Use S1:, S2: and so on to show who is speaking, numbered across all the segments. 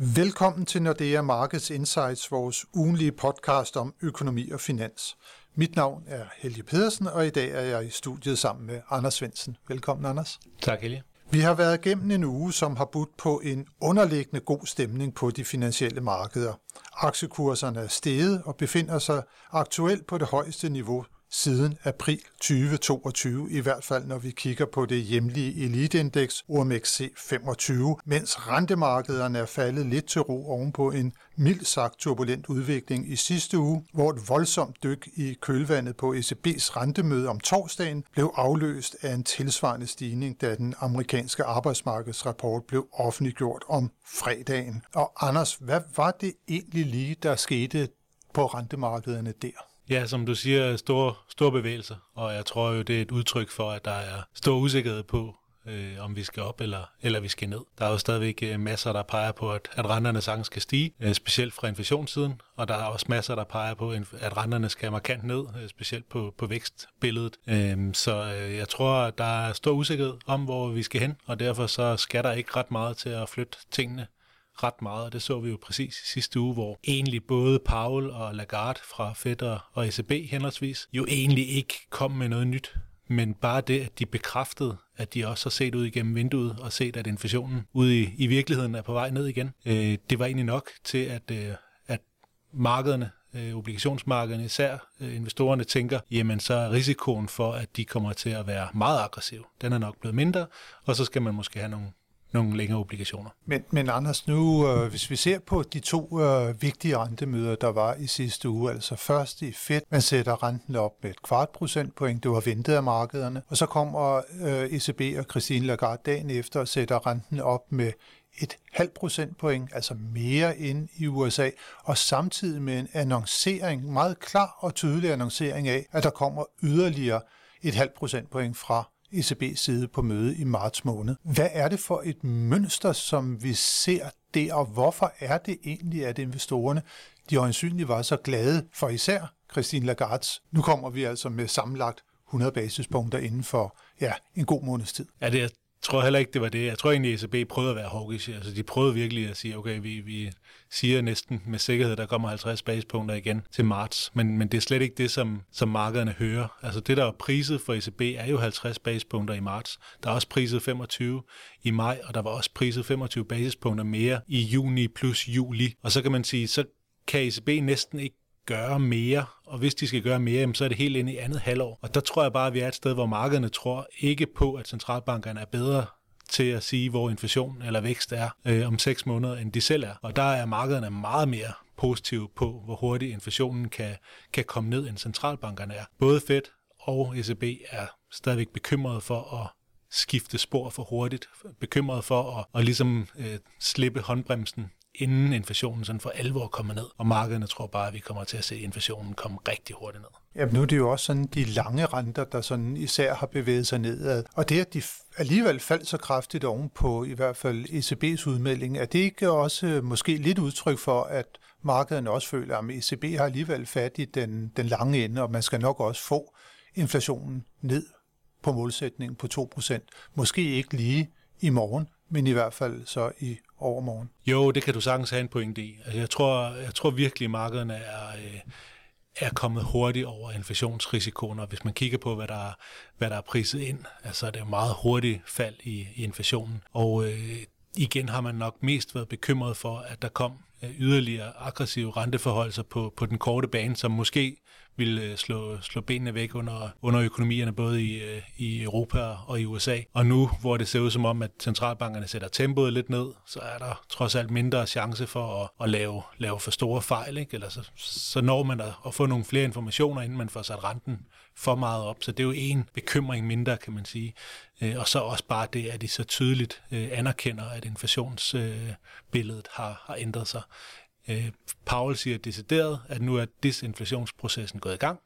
S1: Velkommen til Nordea Markets Insights, vores ugenlige podcast om økonomi og finans. Mit navn er Helge Pedersen, og i dag er jeg i studiet sammen med Anders Svensen. Velkommen, Anders.
S2: Tak, Helge.
S1: Vi har været igennem en uge, som har budt på en underliggende god stemning på de finansielle markeder. Aktiekurserne er steget og befinder sig aktuelt på det højeste niveau siden april 2022, i hvert fald når vi kigger på det hjemlige eliteindeks OMXC 25, mens rentemarkederne er faldet lidt til ro ovenpå en mildt sagt turbulent udvikling i sidste uge, hvor et voldsomt dyk i kølvandet på ECB's rentemøde om torsdagen blev afløst af en tilsvarende stigning, da den amerikanske arbejdsmarkedsrapport blev offentliggjort om fredagen. Og Anders, hvad var det egentlig lige, der skete på rentemarkederne der?
S2: Ja, som du siger, store, store bevægelser, og jeg tror jo, det er et udtryk for, at der er stor usikkerhed på, øh, om vi skal op eller, eller vi skal ned. Der er jo stadigvæk øh, masser, der peger på, at, at renterne sagtens skal stige, øh, specielt fra inflationssiden, og der er også masser, der peger på, at renterne skal markant ned, øh, specielt på, på vækstbilledet. Øh, så øh, jeg tror, at der er stor usikkerhed om, hvor vi skal hen, og derfor så skal der ikke ret meget til at flytte tingene ret meget, og det så vi jo præcis i sidste uge, hvor egentlig både Paul og Lagarde fra Fed og ECB henholdsvis jo egentlig ikke kom med noget nyt, men bare det, at de bekræftede, at de også har set ud igennem vinduet og set, at inflationen ude i, i virkeligheden er på vej ned igen, øh, det var egentlig nok til, at, øh, at markederne øh, obligationsmarkederne, især øh, investorerne tænker, jamen så er risikoen for, at de kommer til at være meget aggressiv, den er nok blevet mindre, og så skal man måske have nogle nogle længere obligationer.
S1: Men, men Anders, nu øh, hvis vi ser på de to øh, vigtige rentemøder, der var i sidste uge, altså først i Fed, man sætter renten op med et kvart procentpoint, det var ventet af markederne, og så kommer øh, ECB og Christine Lagarde dagen efter og sætter renten op med et halvt procentpoint, altså mere end i USA, og samtidig med en annoncering, meget klar og tydelig annoncering af, at der kommer yderligere et halvt procentpoint fra ECB's side på møde i marts måned. Hvad er det for et mønster, som vi ser der, og hvorfor er det egentlig, at investorerne de øjensynligt var så glade for især Christine Lagarde. Nu kommer vi altså med sammenlagt 100 basispunkter inden for ja, en god måneds tid.
S2: Ja, det er tror heller ikke, det var det. Jeg tror egentlig, at ECB prøvede at være hawkish. Altså, de prøvede virkelig at sige, okay, vi, vi siger næsten med sikkerhed, der kommer 50 basispunkter igen til marts. Men, men det er slet ikke det, som, som markederne hører. Altså, det, der er priset for ECB, er jo 50 basispunkter i marts. Der er også priset 25 i maj, og der var også priset 25 basispunkter mere i juni plus juli. Og så kan man sige, så kan ECB næsten ikke gøre mere, og hvis de skal gøre mere, så er det helt ind i andet halvår. Og der tror jeg bare, at vi er et sted, hvor markederne tror ikke på, at centralbankerne er bedre til at sige, hvor inflation eller vækst er øh, om seks måneder, end de selv er. Og der er markederne meget mere positive på, hvor hurtigt inflationen kan, kan komme ned, end centralbankerne er. Både Fed og ECB er stadigvæk bekymrede for at skifte spor for hurtigt, bekymret for at, at ligesom øh, slippe håndbremsen inden inflationen sådan for alvor kommer ned. Og markederne tror bare, at vi kommer til at se inflationen komme rigtig hurtigt ned.
S1: Ja, nu er det jo også sådan de lange renter, der sådan især har bevæget sig nedad. Og det, at de alligevel faldt så kraftigt ovenpå i hvert fald ECB's udmelding, er det ikke også øh, måske lidt udtryk for, at markederne også føler, at ECB har alligevel fat i den, den lange ende, og man skal nok også få inflationen ned på målsætningen på 2%. Måske ikke lige i morgen, men i hvert fald så i overmorgen.
S2: Jo, det kan du sagtens have en pointe i. Altså, jeg, tror, jeg tror virkelig, at markederne er, øh, er kommet hurtigt over inflationsrisikoen, og hvis man kigger på, hvad der, hvad der er priset ind, altså det er meget hurtigt fald i, i inflationen. Og øh, igen har man nok mest været bekymret for, at der kom øh, yderligere aggressive renteforhold på, på den korte bane, som måske ville øh, slå, slå benene væk under, under økonomierne både i, øh, i Europa og i USA. Og nu, hvor det ser ud som om, at centralbankerne sætter tempoet lidt ned, så er der trods alt mindre chance for at, at lave, lave for store fejl. Ikke? Eller så, så når man at, at få nogle flere informationer, inden man får sat renten for meget op. Så det er jo en bekymring mindre, kan man sige. Øh, og så også bare det, at de så tydeligt anerkender, at inflationsbilledet har, har ændret sig. Øh, Powell siger decideret, at nu er disinflationsprocessen gået i gang,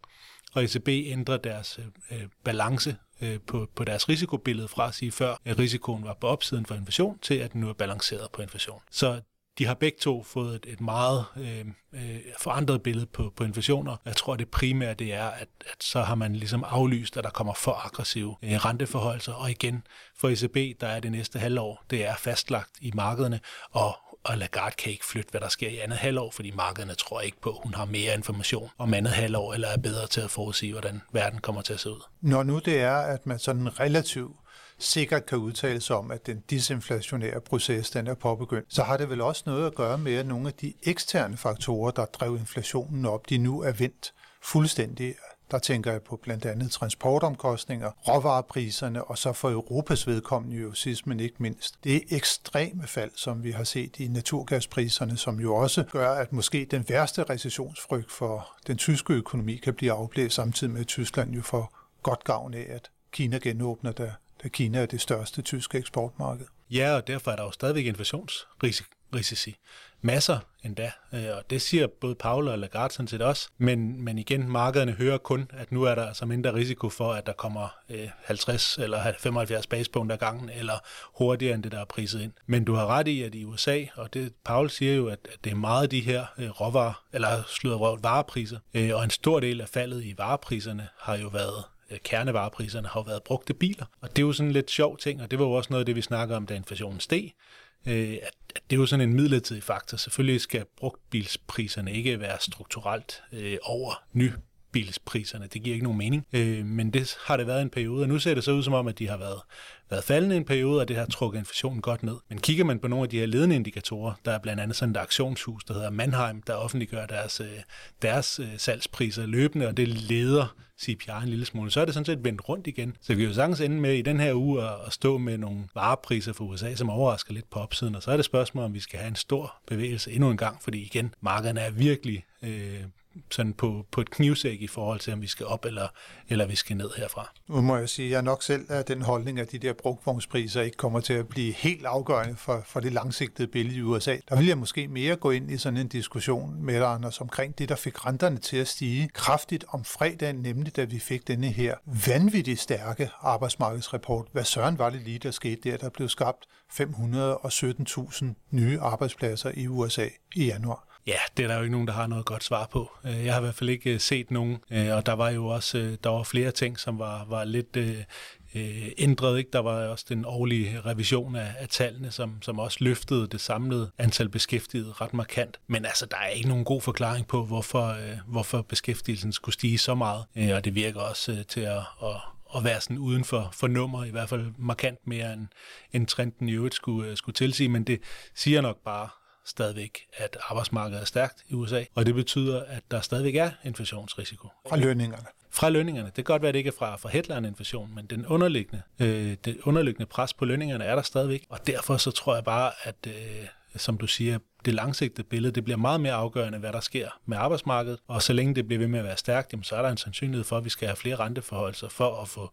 S2: og ECB ændrer deres øh, øh, balance øh, på, på deres risikobillede fra at sige før, at risikoen var på opsiden for inflation, til at den nu er balanceret på inflation. Så de har begge to fået et, et meget øh, øh, forandret billede på, på inflationer. Jeg tror, det primære det er, at, at så har man ligesom aflyst, at der kommer for aggressive øh, renteforholdelser. Og igen, for ECB, der er det næste halvår, det er fastlagt i markederne, og og Lagarde kan ikke flytte, hvad der sker i andet halvår, fordi markederne tror ikke på, at hun har mere information om andet halvår, eller er bedre til at forudsige, hvordan verden kommer til at se ud.
S1: Når nu det er, at man sådan relativt sikkert kan udtale sig om, at den disinflationære proces den er påbegyndt, så har det vel også noget at gøre med, at nogle af de eksterne faktorer, der drev inflationen op, de nu er vendt fuldstændig der tænker jeg på blandt andet transportomkostninger, råvarepriserne, og så for Europas vedkommende jo sidst, men ikke mindst. Det er ekstreme fald, som vi har set i naturgaspriserne, som jo også gør, at måske den værste recessionsfrygt for den tyske økonomi kan blive afblæst, samtidig med at Tyskland jo får godt gavn af, at Kina genåbner, da, da Kina er det største tyske eksportmarked.
S2: Ja, og derfor er der jo stadigvæk inflationsrisici masser endda, øh, og det siger både Paul og Lagarde sådan set også, men, men igen, markederne hører kun, at nu er der altså mindre risiko for, at der kommer øh, 50 eller 75 basepunkter gangen, eller hurtigere end det, der er priset ind. Men du har ret i, at i USA, og det Paul siger jo, at, det er meget de her øh, råvarer, eller sludder varepriser, øh, og en stor del af faldet i varepriserne har jo været kernevarepriserne har jo været brugte biler. Og det er jo sådan en lidt sjov ting, og det var jo også noget af det, vi snakker om, da inflationen steg, øh, at, det er jo sådan en midlertidig faktor. Selvfølgelig skal brugtbilspriserne ikke være strukturelt øh, over ny bilspriserne. Det giver ikke nogen mening. Øh, men det har det været en periode, og nu ser det så ud som om, at de har været, været faldende en periode, og det har trukket inflationen godt ned. Men kigger man på nogle af de her ledende indikatorer, der er blandt andet sådan et aktionshus, der hedder Mannheim, der offentliggør deres, øh, deres øh, salgspriser løbende, og det leder CPI en lille smule, så er det sådan set vendt rundt igen. Så vi kan jo sagtens ende med i den her uge at stå med nogle varepriser for USA, som overrasker lidt på opsiden, og så er det spørgsmål, om vi skal have en stor bevægelse endnu en gang, fordi igen, markederne er virkelig øh, sådan på, på et knivsæk i forhold til, om vi skal op eller, eller vi skal ned herfra.
S1: Nu må jeg sige, at jeg nok selv er den holdning, at de der brugtvognspriser ikke kommer til at blive helt afgørende for, for det langsigtede billede i USA. Der vil jeg måske mere gå ind i sådan en diskussion med dig, Anders, omkring det, der fik renterne til at stige kraftigt om fredagen, nemlig da vi fik denne her vanvittigt stærke arbejdsmarkedsrapport. Hvad søren var det lige, der skete der? Der blev skabt 517.000 nye arbejdspladser i USA i januar.
S2: Ja, det er der jo ikke nogen, der har noget godt svar på. Øh, jeg har i hvert fald ikke øh, set nogen, øh, og der var jo også der var flere ting, som var, var lidt ændret. Ikke? Der var også den årlige revision af, af tallene, som, som også løftede det samlede antal beskæftigede ret markant. Men altså, der er ikke nogen god forklaring på, hvorfor, hvorfor beskæftigelsen skulle stige så meget, og det virker også til at, at at være sådan uden for, for nummer, i hvert fald markant mere end, end trenden i øvrigt skulle, skulle tilsige, men det siger nok bare, stadigvæk, at arbejdsmarkedet er stærkt i USA, og det betyder, at der stadigvæk er inflationsrisiko.
S1: Fra lønningerne.
S2: Fra lønningerne. Det kan godt være, at det ikke er fra, fra headline-inflation, men den underliggende, øh, det underliggende pres på lønningerne er der stadigvæk, og derfor så tror jeg bare, at øh, som du siger, det langsigtede billede, det bliver meget mere afgørende, hvad der sker med arbejdsmarkedet, og så længe det bliver ved med at være stærkt, jamen, så er der en sandsynlighed for, at vi skal have flere renteforholdelser for at få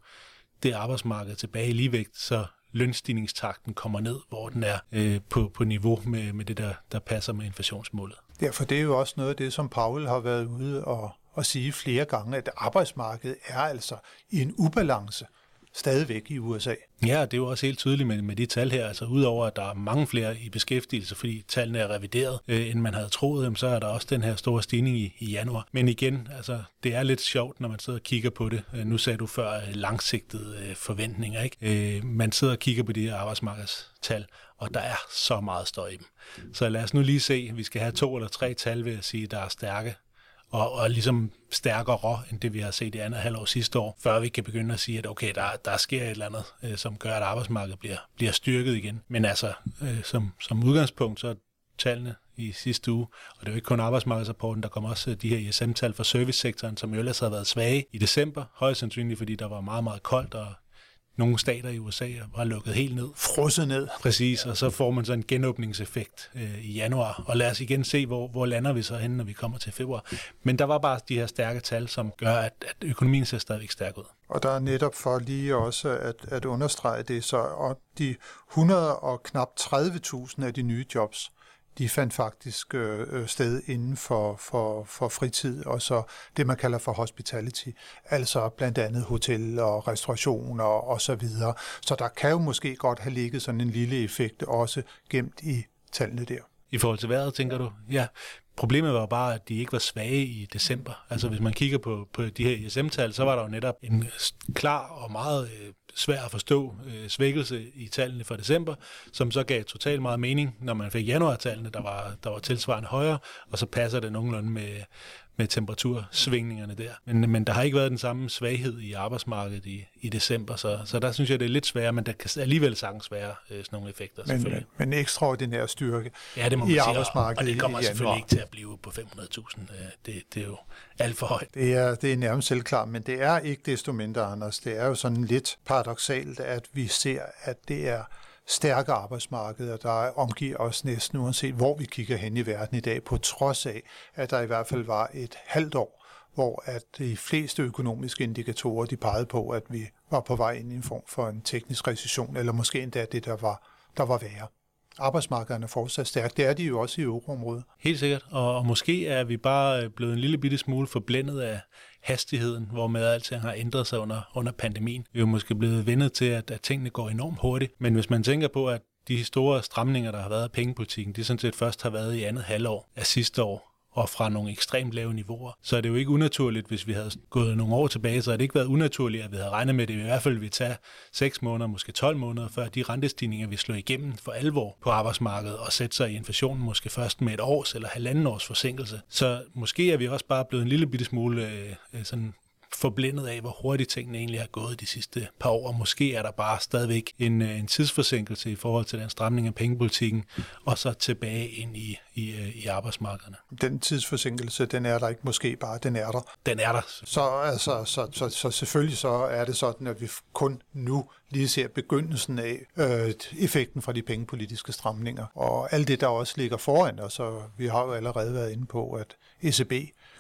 S2: det arbejdsmarked tilbage i ligevægt, så lønstigningstakten kommer ned, hvor den er øh, på, på niveau med, med det, der, der passer med inflationsmålet.
S1: Derfor det er jo også noget af det, som Paul har været ude og, og sige flere gange, at arbejdsmarkedet er altså i en ubalance stadigvæk i USA.
S2: Ja, det er jo også helt tydeligt med, med de tal her. Altså udover at der er mange flere i beskæftigelse, fordi tallene er revideret, øh, end man havde troet, så er der også den her store stigning i, i januar. Men igen, altså det er lidt sjovt, når man sidder og kigger på det. Øh, nu sagde du før øh, langsigtede øh, forventninger. Ikke? Øh, man sidder og kigger på de her arbejdsmarkedstal, og der er så meget støj i dem. Så lad os nu lige se, vi skal have to eller tre tal, ved at sige, der er stærke og, og ligesom stærkere end det, vi har set i andet halvår sidste år, før vi kan begynde at sige, at okay, der, der sker et eller andet, øh, som gør, at arbejdsmarkedet bliver, bliver styrket igen. Men altså, øh, som, som udgangspunkt, så er tallene i sidste uge, og det er jo ikke kun arbejdsmarkedsrapporten, der kommer også øh, de her ISM-tal for servicesektoren, som jo ellers har været svage i december, højst sandsynligt, fordi der var meget, meget koldt, og nogle stater i USA var lukket helt ned.
S1: Frosset ned.
S2: Præcis, og så får man så en genåbningseffekt øh, i januar. Og lad os igen se, hvor, hvor lander vi så henne, når vi kommer til februar. Men der var bare de her stærke tal, som gør, at, at økonomien ser stadigvæk stærk ud.
S1: Og der er netop for lige også at, at understrege det, så og de 100 og knap 30.000 af de nye jobs, de fandt faktisk øh, øh, sted inden for, for, for fritid, og så det, man kalder for hospitality, altså blandt andet hotel og restaurationer og så videre. Så der kan jo måske godt have ligget sådan en lille effekt også gemt i tallene der.
S2: I forhold til vejret, tænker du? Ja, Problemet var bare, at de ikke var svage i december. Altså hvis man kigger på, på de her ISM-tal, så var der jo netop en klar og meget øh, svær at forstå øh, svækkelse i tallene for december, som så gav totalt meget mening, når man fik januartallene, der var, der var tilsvarende højere, og så passer det nogenlunde med, med temperatursvingningerne der. Men, men der har ikke været den samme svaghed i arbejdsmarkedet i, i december, så, så der synes jeg, det er lidt sværere, men der kan alligevel sagtens være øh, sådan nogle effekter.
S1: Men, men, men ekstraordinær styrke
S2: ja, det må
S1: man i
S2: sige,
S1: arbejdsmarkedet
S2: og, og det kommer selvfølgelig ikke til at blive på 500.000. Øh, det, det er jo alt for højt.
S1: Det er, det er nærmest selvklart, men det er ikke desto mindre, Anders. Det er jo sådan lidt paradoxalt, at vi ser, at det er stærke arbejdsmarkeder, der omgiver os næsten uanset hvor vi kigger hen i verden i dag, på trods af, at der i hvert fald var et halvt år, hvor at de fleste økonomiske indikatorer, de pegede på, at vi var på vej ind i en form for en teknisk recession, eller måske endda det, der var, der var værre arbejdsmarkederne er fortsat stærke. Det er de jo også i euroområdet.
S2: Helt sikkert, og, og måske er vi bare blevet en lille bitte smule forblændet af hastigheden, hvor med alting har ændret sig under, under pandemien. Vi er jo måske blevet vendet til, at, at tingene går enormt hurtigt, men hvis man tænker på, at de store stramninger, der har været af pengepolitikken, de sådan set først har været i andet halvår af sidste år, og fra nogle ekstremt lave niveauer. Så er det jo ikke unaturligt, hvis vi havde gået nogle år tilbage, så har det ikke været unaturligt, at vi havde regnet med, at det i hvert fald ville tage 6 måneder, måske 12 måneder, før de rentestigninger vi slå igennem for alvor på arbejdsmarkedet og sætte sig i inflationen måske først med et års eller halvanden års forsinkelse. Så måske er vi også bare blevet en lille bitte smule øh, øh sådan forblændet af, hvor hurtigt tingene egentlig er gået de sidste par år, måske er der bare stadigvæk en, øh, en tidsforsinkelse i forhold til den stramning af pengepolitikken, og så tilbage ind i, i, øh, i arbejdsmarkederne.
S1: Den tidsforsinkelse, den er der ikke måske bare, den er der.
S2: Den er der.
S1: Så, altså, så, så, så selvfølgelig så er det sådan, at vi kun nu lige ser begyndelsen af øh, effekten fra de pengepolitiske stramninger. Og alt det, der også ligger foran os, og vi har jo allerede været inde på, at ECB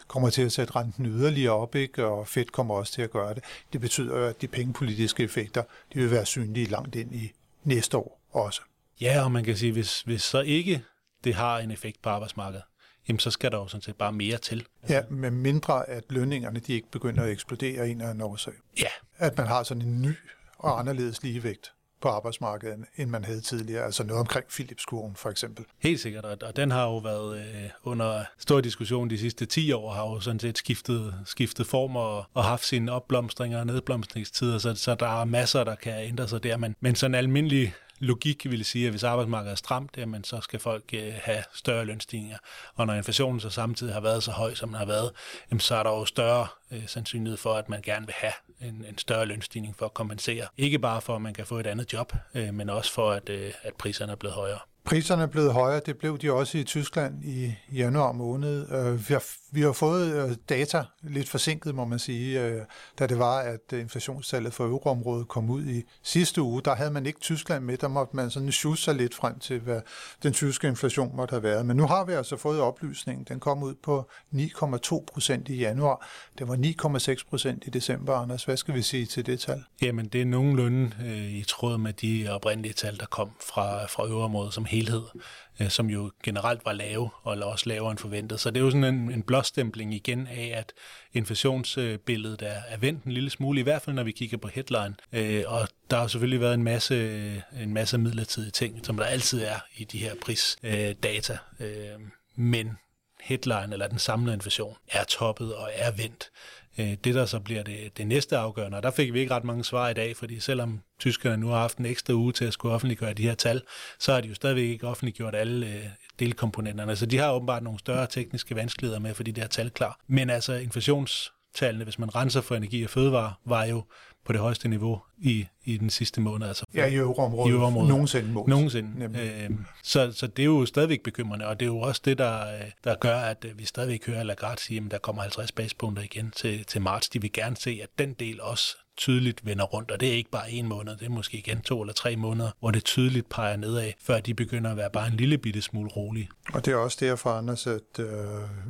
S1: kommer til at sætte renten yderligere op, ikke? og Fed kommer også til at gøre det. Det betyder jo, at de pengepolitiske effekter de vil være synlige langt ind i næste år også.
S2: Ja, og man kan sige, hvis, hvis så ikke det har en effekt på arbejdsmarkedet, jamen så skal der jo sådan set bare mere til.
S1: Ja, med mindre at lønningerne de ikke begynder at eksplodere af en eller anden årsag.
S2: Ja.
S1: At man har sådan en ny og anderledes ligevægt på arbejdsmarkedet, end man havde tidligere. Altså noget omkring Philips-kurven for eksempel.
S2: Helt sikkert, og den har jo været øh, under stor diskussion de sidste 10 år, har jo sådan set skiftet, skiftet form og, og haft sine opblomstringer og nedblomstringstider, så, så der er masser, der kan ændre sig der. Men, men sådan almindelig logik vil sige, at hvis arbejdsmarkedet er stramt, jamen, så skal folk øh, have større lønstigninger. Og når inflationen så samtidig har været så høj, som den har været, jamen, så er der jo større øh, sandsynlighed for, at man gerne vil have en, en større lønstigning for at kompensere. Ikke bare for, at man kan få et andet job, øh, men også for, at, øh, at priserne er blevet højere.
S1: Priserne er blevet højere, det blev de også i Tyskland i januar måned. Øh, vi har, vi har fået øh, data, lidt forsinket må man sige, øh, da det var, at inflationstallet for euroområdet kom ud i sidste uge. Der havde man ikke Tyskland med, der måtte man sådan sjusse sig lidt frem til, hvad den tyske inflation måtte have været. Men nu har vi altså fået oplysningen. Den kom ud på 9,2 procent i januar. Det var 9,6 procent i december, Anders. Hvad skal vi sige til det tal?
S2: Jamen, det er nogenlunde øh, i tråd med de oprindelige tal, der kom fra, fra euroområdet som helhed, øh, som jo generelt var lave, og også lavere end forventet. Så det er jo sådan en, en blåstempling igen af, at inflationsbilledet er, er vendt en lille smule, i hvert fald når vi kigger på headline. Øh, og der har selvfølgelig været en masse, øh, en masse midlertidige ting, som der altid er i de her prisdata. Øh, øh men headline eller den samlede inflation er toppet og er vendt. Øh, det, der så bliver det, det næste afgørende, og der fik vi ikke ret mange svar i dag, fordi selvom tyskerne nu har haft en ekstra uge til at skulle offentliggøre de her tal, så har de jo stadigvæk ikke offentliggjort alle øh, delkomponenterne. Så de har åbenbart nogle større tekniske vanskeligheder med, fordi det her tal klar. Men altså inflationstallene, hvis man renser for energi og fødevare, var jo på det højeste niveau i, i den sidste måned. Altså
S1: ja, i euroområdet. I euroområdet. Nogensinde målt.
S2: Nogensinde. Øh, så, så det er jo stadigvæk bekymrende, og det er jo også det, der, der gør, at vi stadigvæk hører Lagarde sige, at der kommer 50 basepunkter igen til, til marts. De vil gerne se, at den del også tydeligt vender rundt, og det er ikke bare en måned, det er måske igen to eller tre måneder, hvor det tydeligt peger nedad, før de begynder at være bare en lille bitte smule rolige.
S1: Og det er også derfor, Anders, at øh,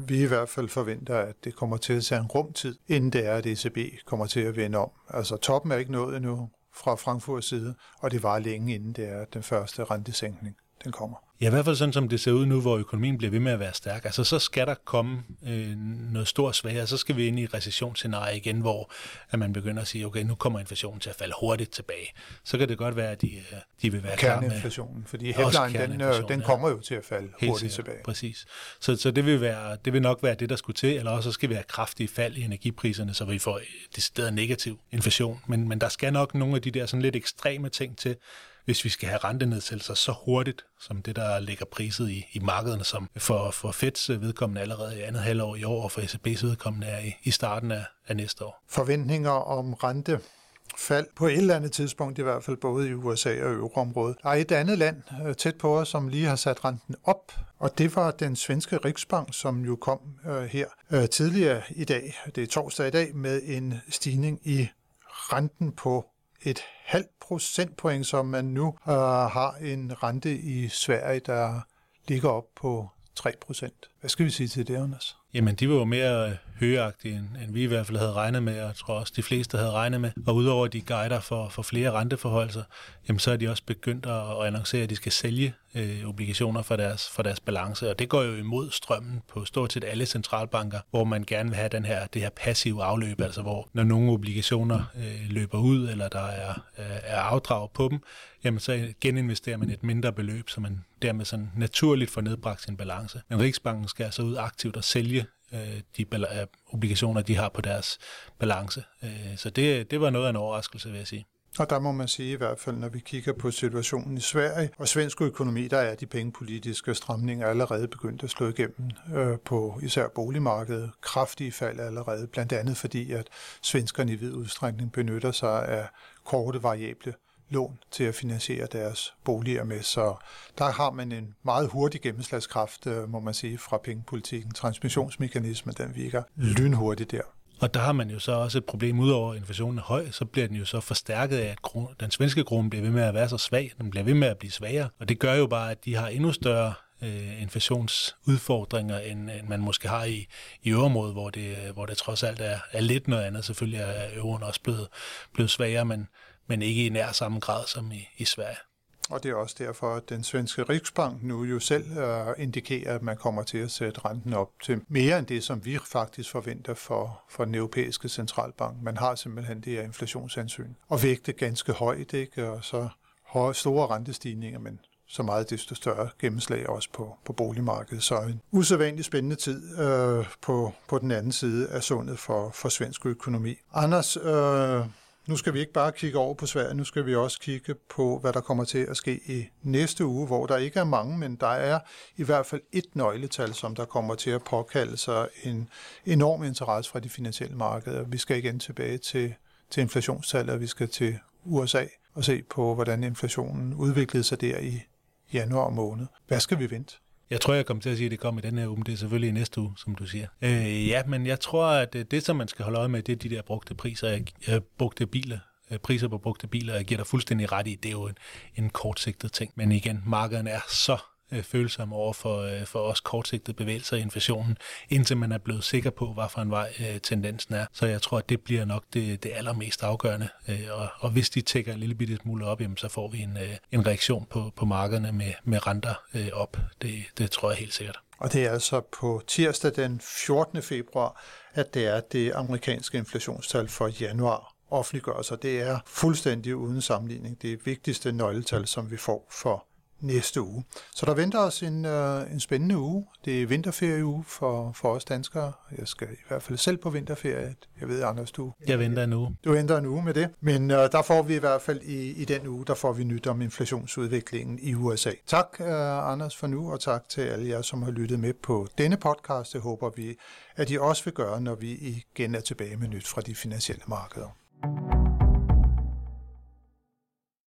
S1: vi i hvert fald forventer, at det kommer til at tage en rumtid, inden det er, at ECB kommer til at vende om. Altså toppen er ikke nået endnu fra Frankfurts side, og det var længe inden det er den første rentesænkning den kommer.
S2: Ja, i hvert fald sådan, som det ser ud nu, hvor økonomien bliver ved med at være stærk. Altså, så skal der komme øh, noget stort svagere. Så skal vi ind i et recessionsscenarie igen, hvor at man begynder at sige, okay, nu kommer inflationen til at falde hurtigt tilbage. Så kan det godt være, at de, øh, de vil være klar med...
S1: Kerneinflationen, fordi headline, den, øh, den kommer jo til at falde Helt hurtigt sikkert, tilbage.
S2: Præcis. Så, så det, vil være, det vil nok være det, der skulle til, eller også skal vi have kraftige fald i energipriserne, så vi får decideret negativ inflation. Men, men der skal nok nogle af de der sådan lidt ekstreme ting til, hvis vi skal have rentenedsættelser så hurtigt, som det, der ligger priset i, i markederne, som for, for Feds vedkommende allerede i andet halvår i år, og for ECB's vedkommende er i, i starten af, af næste år.
S1: Forventninger om rente fald på et eller andet tidspunkt, i hvert fald både i USA og euroområdet. Der er et andet land øh, tæt på os, som lige har sat renten op, og det var den svenske Riksbank, som jo kom øh, her øh, tidligere i dag, det er torsdag i dag, med en stigning i renten på et halvt procentpoint, som man nu øh, har en rente i Sverige, der ligger op på 3 procent. Hvad skal vi sige til det, Anders?
S2: Jamen, de var jo mere højagtige, end, end vi i hvert fald havde regnet med, og jeg tror også, de fleste havde regnet med. Og udover de guider for, for flere renteforholdelser, jamen, så er de også begyndt at, at annoncere, at de skal sælge øh, obligationer for deres, for deres balance. Og det går jo imod strømmen på stort set alle centralbanker, hvor man gerne vil have den her, det her passive afløb, altså hvor når nogle obligationer øh, løber ud, eller der er, øh, er afdrag på dem, jamen så geninvesterer man et mindre beløb, så man dermed sådan naturligt får nedbragt sin balance. Men Riksbanken skal altså ud aktivt og sælge øh, de øh, obligationer, de har på deres balance. Øh, så det, det var noget af en overraskelse, vil jeg sige.
S1: Og der må man sige i hvert fald, når vi kigger på situationen i Sverige og svensk økonomi, der er de pengepolitiske stramninger allerede begyndt at slå igennem øh, på især boligmarkedet. Kraftige fald allerede, blandt andet fordi, at svenskerne i vid udstrækning benytter sig af korte variable lån til at finansiere deres boliger med. Så der har man en meget hurtig gennemslagskraft, øh, må man sige, fra pengepolitikken. Transmissionsmekanismen, den virker lynhurtigt der.
S2: Og der har man jo så også et problem, udover at inflationen er høj, så bliver den jo så forstærket af, at den svenske krone bliver ved med at være så svag. Den bliver ved med at blive svagere. Og det gør jo bare, at de har endnu større øh, inflationsudfordringer, end, end man måske har i, i øvrigt, hvor det, hvor det trods alt er, er lidt noget andet. Selvfølgelig er euroen også blevet, blevet svagere, men, men ikke i nær samme grad som i, i Sverige.
S1: Og det er også derfor, at den svenske Riksbank nu jo selv øh, indikerer, at man kommer til at sætte renten op til mere end det, som vi faktisk forventer for, for den europæiske centralbank. Man har simpelthen det her inflationsansyn og vægte ganske højt, ikke? og så høje, store rentestigninger, men så meget desto større gennemslag også på, på boligmarkedet. Så en usædvanlig spændende tid øh, på, på den anden side af sundet for, for svensk økonomi. Anders, øh, nu skal vi ikke bare kigge over på Sverige, nu skal vi også kigge på, hvad der kommer til at ske i næste uge, hvor der ikke er mange, men der er i hvert fald et nøgletal, som der kommer til at påkalde sig en enorm interesse fra de finansielle markeder. Vi skal igen tilbage til, til inflationstallet, og vi skal til USA og se på, hvordan inflationen udviklede sig der i januar måned. Hvad skal vi vente?
S2: Jeg tror, jeg kommer til at sige, at det kommer i den her uge, men det er selvfølgelig i næste uge, som du siger. Øh, ja, men jeg tror, at øh, det, som man skal holde øje med, det er de der brugte priser, jeg, brugte biler, øh, priser på brugte biler. Jeg giver dig fuldstændig ret i, det er jo en, en kortsigtet ting. Men igen, markederne er så øh, følsomme over for, øh, for os kortsigtede bevægelser i inflationen, indtil man er blevet sikker på, hvad for en vej øh, tendensen er. Så jeg tror, at det bliver nok det, det allermest afgørende. Øh, og, og hvis de tækker en lille bitte smule op, jamen, så får vi en, øh, en reaktion på, på markederne med, med renter øh, op. Det, det tror jeg helt sikkert.
S1: Og det er altså på tirsdag den 14. februar, at det er det amerikanske inflationstal for januar offentliggøres, og Det er fuldstændig uden sammenligning det vigtigste nøgletal, som vi får for næste uge. Så der venter os en, øh, en spændende uge. Det er vinterferieuge for, for os danskere. Jeg skal i hvert fald selv på vinterferie. Jeg ved, Anders, du...
S2: Jeg venter en uge.
S1: Du venter en uge med det. Men øh, der får vi i hvert fald i, i den uge, der får vi nyt om inflationsudviklingen i USA. Tak, øh, Anders, for nu, og tak til alle jer, som har lyttet med på denne podcast. Det håber vi, at I også vil gøre, når vi igen er tilbage med nyt fra de finansielle markeder.